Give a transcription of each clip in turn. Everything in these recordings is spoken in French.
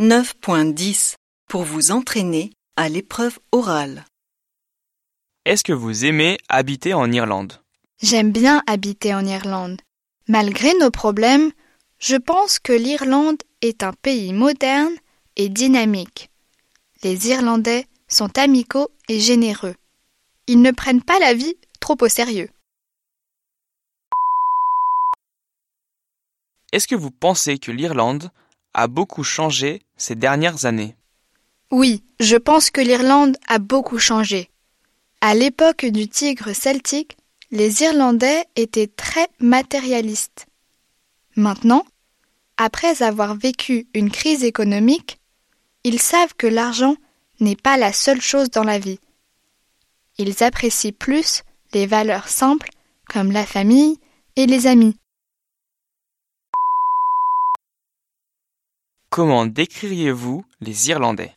9.10 pour vous entraîner à l'épreuve orale. Est-ce que vous aimez habiter en Irlande? J'aime bien habiter en Irlande. Malgré nos problèmes, je pense que l'Irlande est un pays moderne et dynamique. Les Irlandais sont amicaux et généreux. Ils ne prennent pas la vie trop au sérieux. Est-ce que vous pensez que l'Irlande beaucoup changé ces dernières années Oui, je pense que l'Irlande a beaucoup changé. À l'époque du tigre celtique, les Irlandais étaient très matérialistes. Maintenant, après avoir vécu une crise économique, ils savent que l'argent n'est pas la seule chose dans la vie. Ils apprécient plus les valeurs simples comme la famille et les amis. Comment décririez-vous les Irlandais?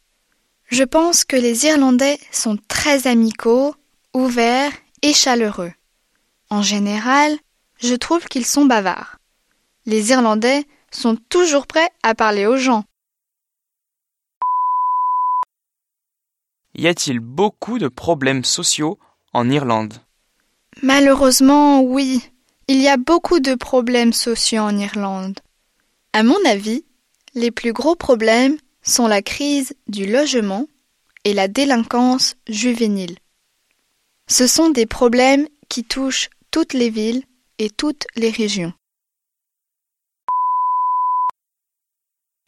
Je pense que les Irlandais sont très amicaux, ouverts et chaleureux. En général, je trouve qu'ils sont bavards. Les Irlandais sont toujours prêts à parler aux gens. Y a-t-il beaucoup de problèmes sociaux en Irlande? Malheureusement, oui. Il y a beaucoup de problèmes sociaux en Irlande. À mon avis, les plus gros problèmes sont la crise du logement et la délinquance juvénile. Ce sont des problèmes qui touchent toutes les villes et toutes les régions.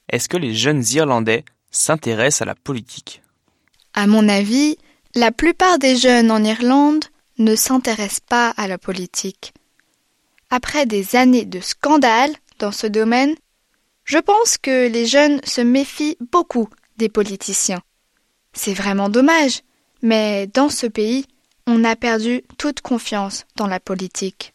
Est-ce que les jeunes Irlandais s'intéressent à la politique? À mon avis, la plupart des jeunes en Irlande ne s'intéressent pas à la politique. Après des années de scandales dans ce domaine, je pense que les jeunes se méfient beaucoup des politiciens. C'est vraiment dommage, mais dans ce pays, on a perdu toute confiance dans la politique.